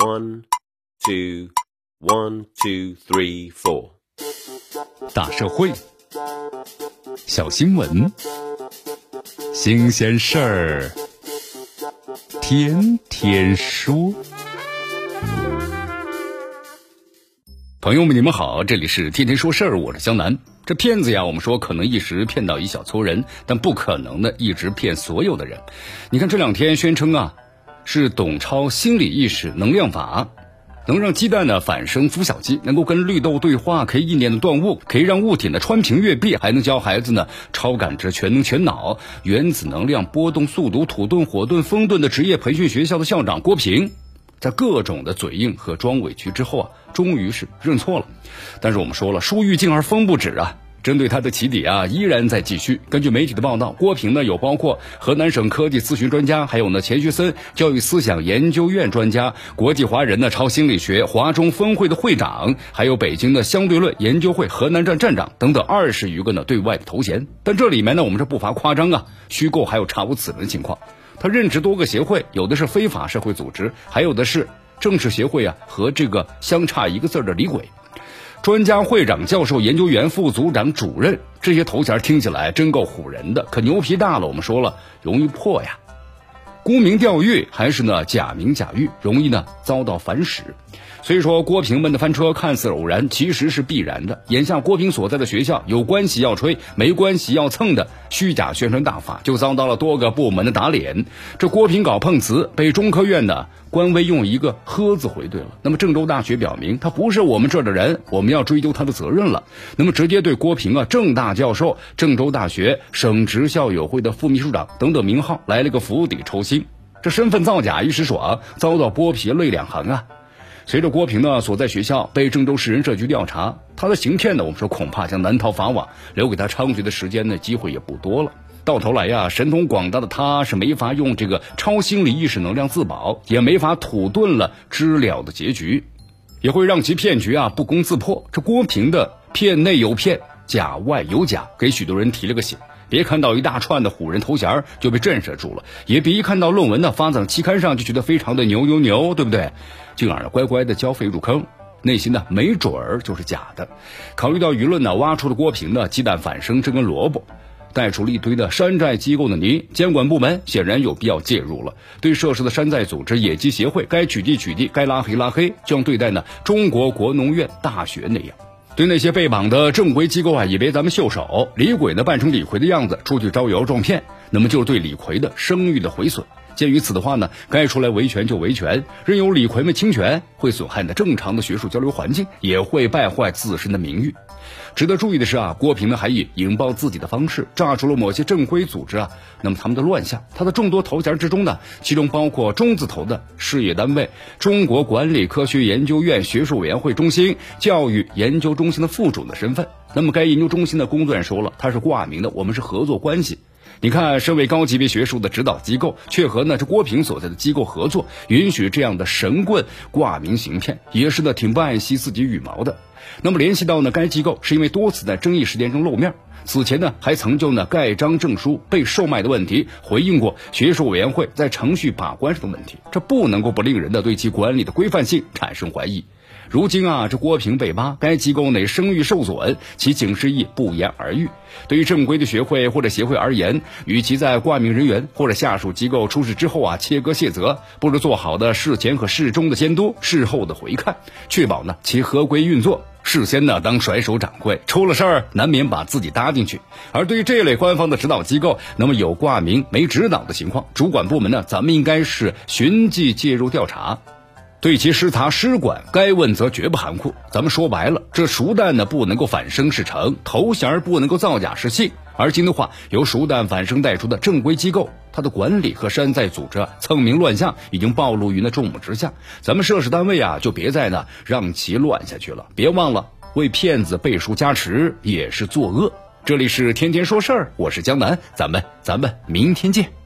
One, two, one, two, three, four。大社会，小新闻，新鲜事儿，天天说。朋友们，你们好，这里是天天说事儿，我是江南。这骗子呀，我们说可能一时骗到一小撮人，但不可能的一直骗所有的人。你看这两天宣称啊，是董超心理意识能量法，能让鸡蛋呢反生孵小鸡，能够跟绿豆对话，可以意念的断物，可以让物体呢穿屏越壁，还能教孩子呢超感知、全能全脑、原子能量波动速读、土遁、火遁、风遁的职业培训学校的校长郭平。在各种的嘴硬和装委屈之后啊，终于是认错了。但是我们说了，树欲静而风不止啊。针对他的起底啊，依然在继续。根据媒体的报道，郭平呢有包括河南省科技咨询专家，还有呢钱学森教育思想研究院专家，国际华人呢超心理学华中分会的会长，还有北京的相对论研究会河南站站长等等二十余个呢对外的头衔。但这里面呢，我们这不乏夸张啊、虚构还有查无此人的情况。他任职多个协会，有的是非法社会组织，还有的是正式协会啊，和这个相差一个字的李鬼。专家、会长、教授、研究员、副组长、主任，这些头衔听起来真够唬人的。可牛皮大了，我们说了，容易破呀。沽名钓誉还是呢假名假誉，容易呢遭到反噬。所以说，郭平们的翻车看似偶然，其实是必然的。眼下郭平所在的学校有关系要吹，没关系要蹭的虚假宣传大法，就遭到了多个部门的打脸。这郭平搞碰瓷，被中科院呢官微用一个“呵”字回怼了。那么郑州大学表明他不是我们这儿的人，我们要追究他的责任了。那么直接对郭平啊、郑大教授、郑州大学省职校友会的副秘书长等等名号来了个釜底抽薪。这身份造假一时爽，遭到剥皮泪两行啊！随着郭平呢所在学校被郑州市人社局调查，他的行骗呢，我们说恐怕将难逃法网，留给他猖獗的时间呢机会也不多了。到头来呀，神通广大的他是没法用这个超心理意识能量自保，也没法土遁了知了的结局，也会让其骗局啊不攻自破。这郭平的骗内有骗，假外有假，给许多人提了个醒。别看到一大串的唬人头衔就被震慑住了，也别一看到论文呢发在期刊上就觉得非常的牛牛牛，对不对？进而呢乖乖的交费入坑，内心呢没准儿就是假的。考虑到舆论呢挖出了郭平的鸡蛋反生这根萝卜，带出了一堆的山寨机构的泥，监管部门显然有必要介入了。对涉事的山寨组织野鸡协会，该取缔取缔，该拉黑拉黑，就像对待呢中国国农院大学那样。对那些被绑的正规机构啊，以为咱们袖手。李鬼呢扮成李逵的样子出去招摇撞骗，那么就是对李逵的声誉的毁损。鉴于此的话呢，该出来维权就维权，任由李逵们侵权，会损害呢正常的学术交流环境，也会败坏自身的名誉。值得注意的是啊，郭平呢还以引爆自己的方式炸出了某些正规组织啊，那么他们的乱象。他的众多头衔之中呢，其中包括中字头的事业单位——中国管理科学研究院学术委员会中心教育研究中心的副主的身份。那么该研究中心的工作人员说了，他是挂名的，我们是合作关系。你看，身为高级别学术的指导机构，却和呢这郭平所在的机构合作，允许这样的神棍挂名行骗，也是呢挺不爱惜自己羽毛的。那么联系到呢该机构是因为多次在争议事件中露面，此前呢还曾就呢盖章证书被售卖的问题回应过学术委员会在程序把关上的问题，这不能够不令人的对其管理的规范性产生怀疑。如今啊，这郭平被挖，该机构内声誉受损，其警示意不言而喻。对于正规的学会或者协会而言，与其在挂名人员或者下属机构出事之后啊切割卸责，不如做好的事前和事中的监督，事后的回看，确保呢其合规运作。事先呢当甩手掌柜，出了事儿难免把自己搭进去。而对于这类官方的指导机构，那么有挂名没指导的情况，主管部门呢，咱们应该是循迹介入调查。对其失察失管，该问责绝不含糊。咱们说白了，这熟蛋呢不能够反生是成，头衔不能够造假是信。而今的话，由熟蛋反生带出的正规机构，它的管理和山寨组织蹭名乱象已经暴露于那众目之下。咱们涉事单位啊，就别再呢让其乱下去了。别忘了，为骗子背书加持也是作恶。这里是天天说事儿，我是江南，咱们咱们明天见。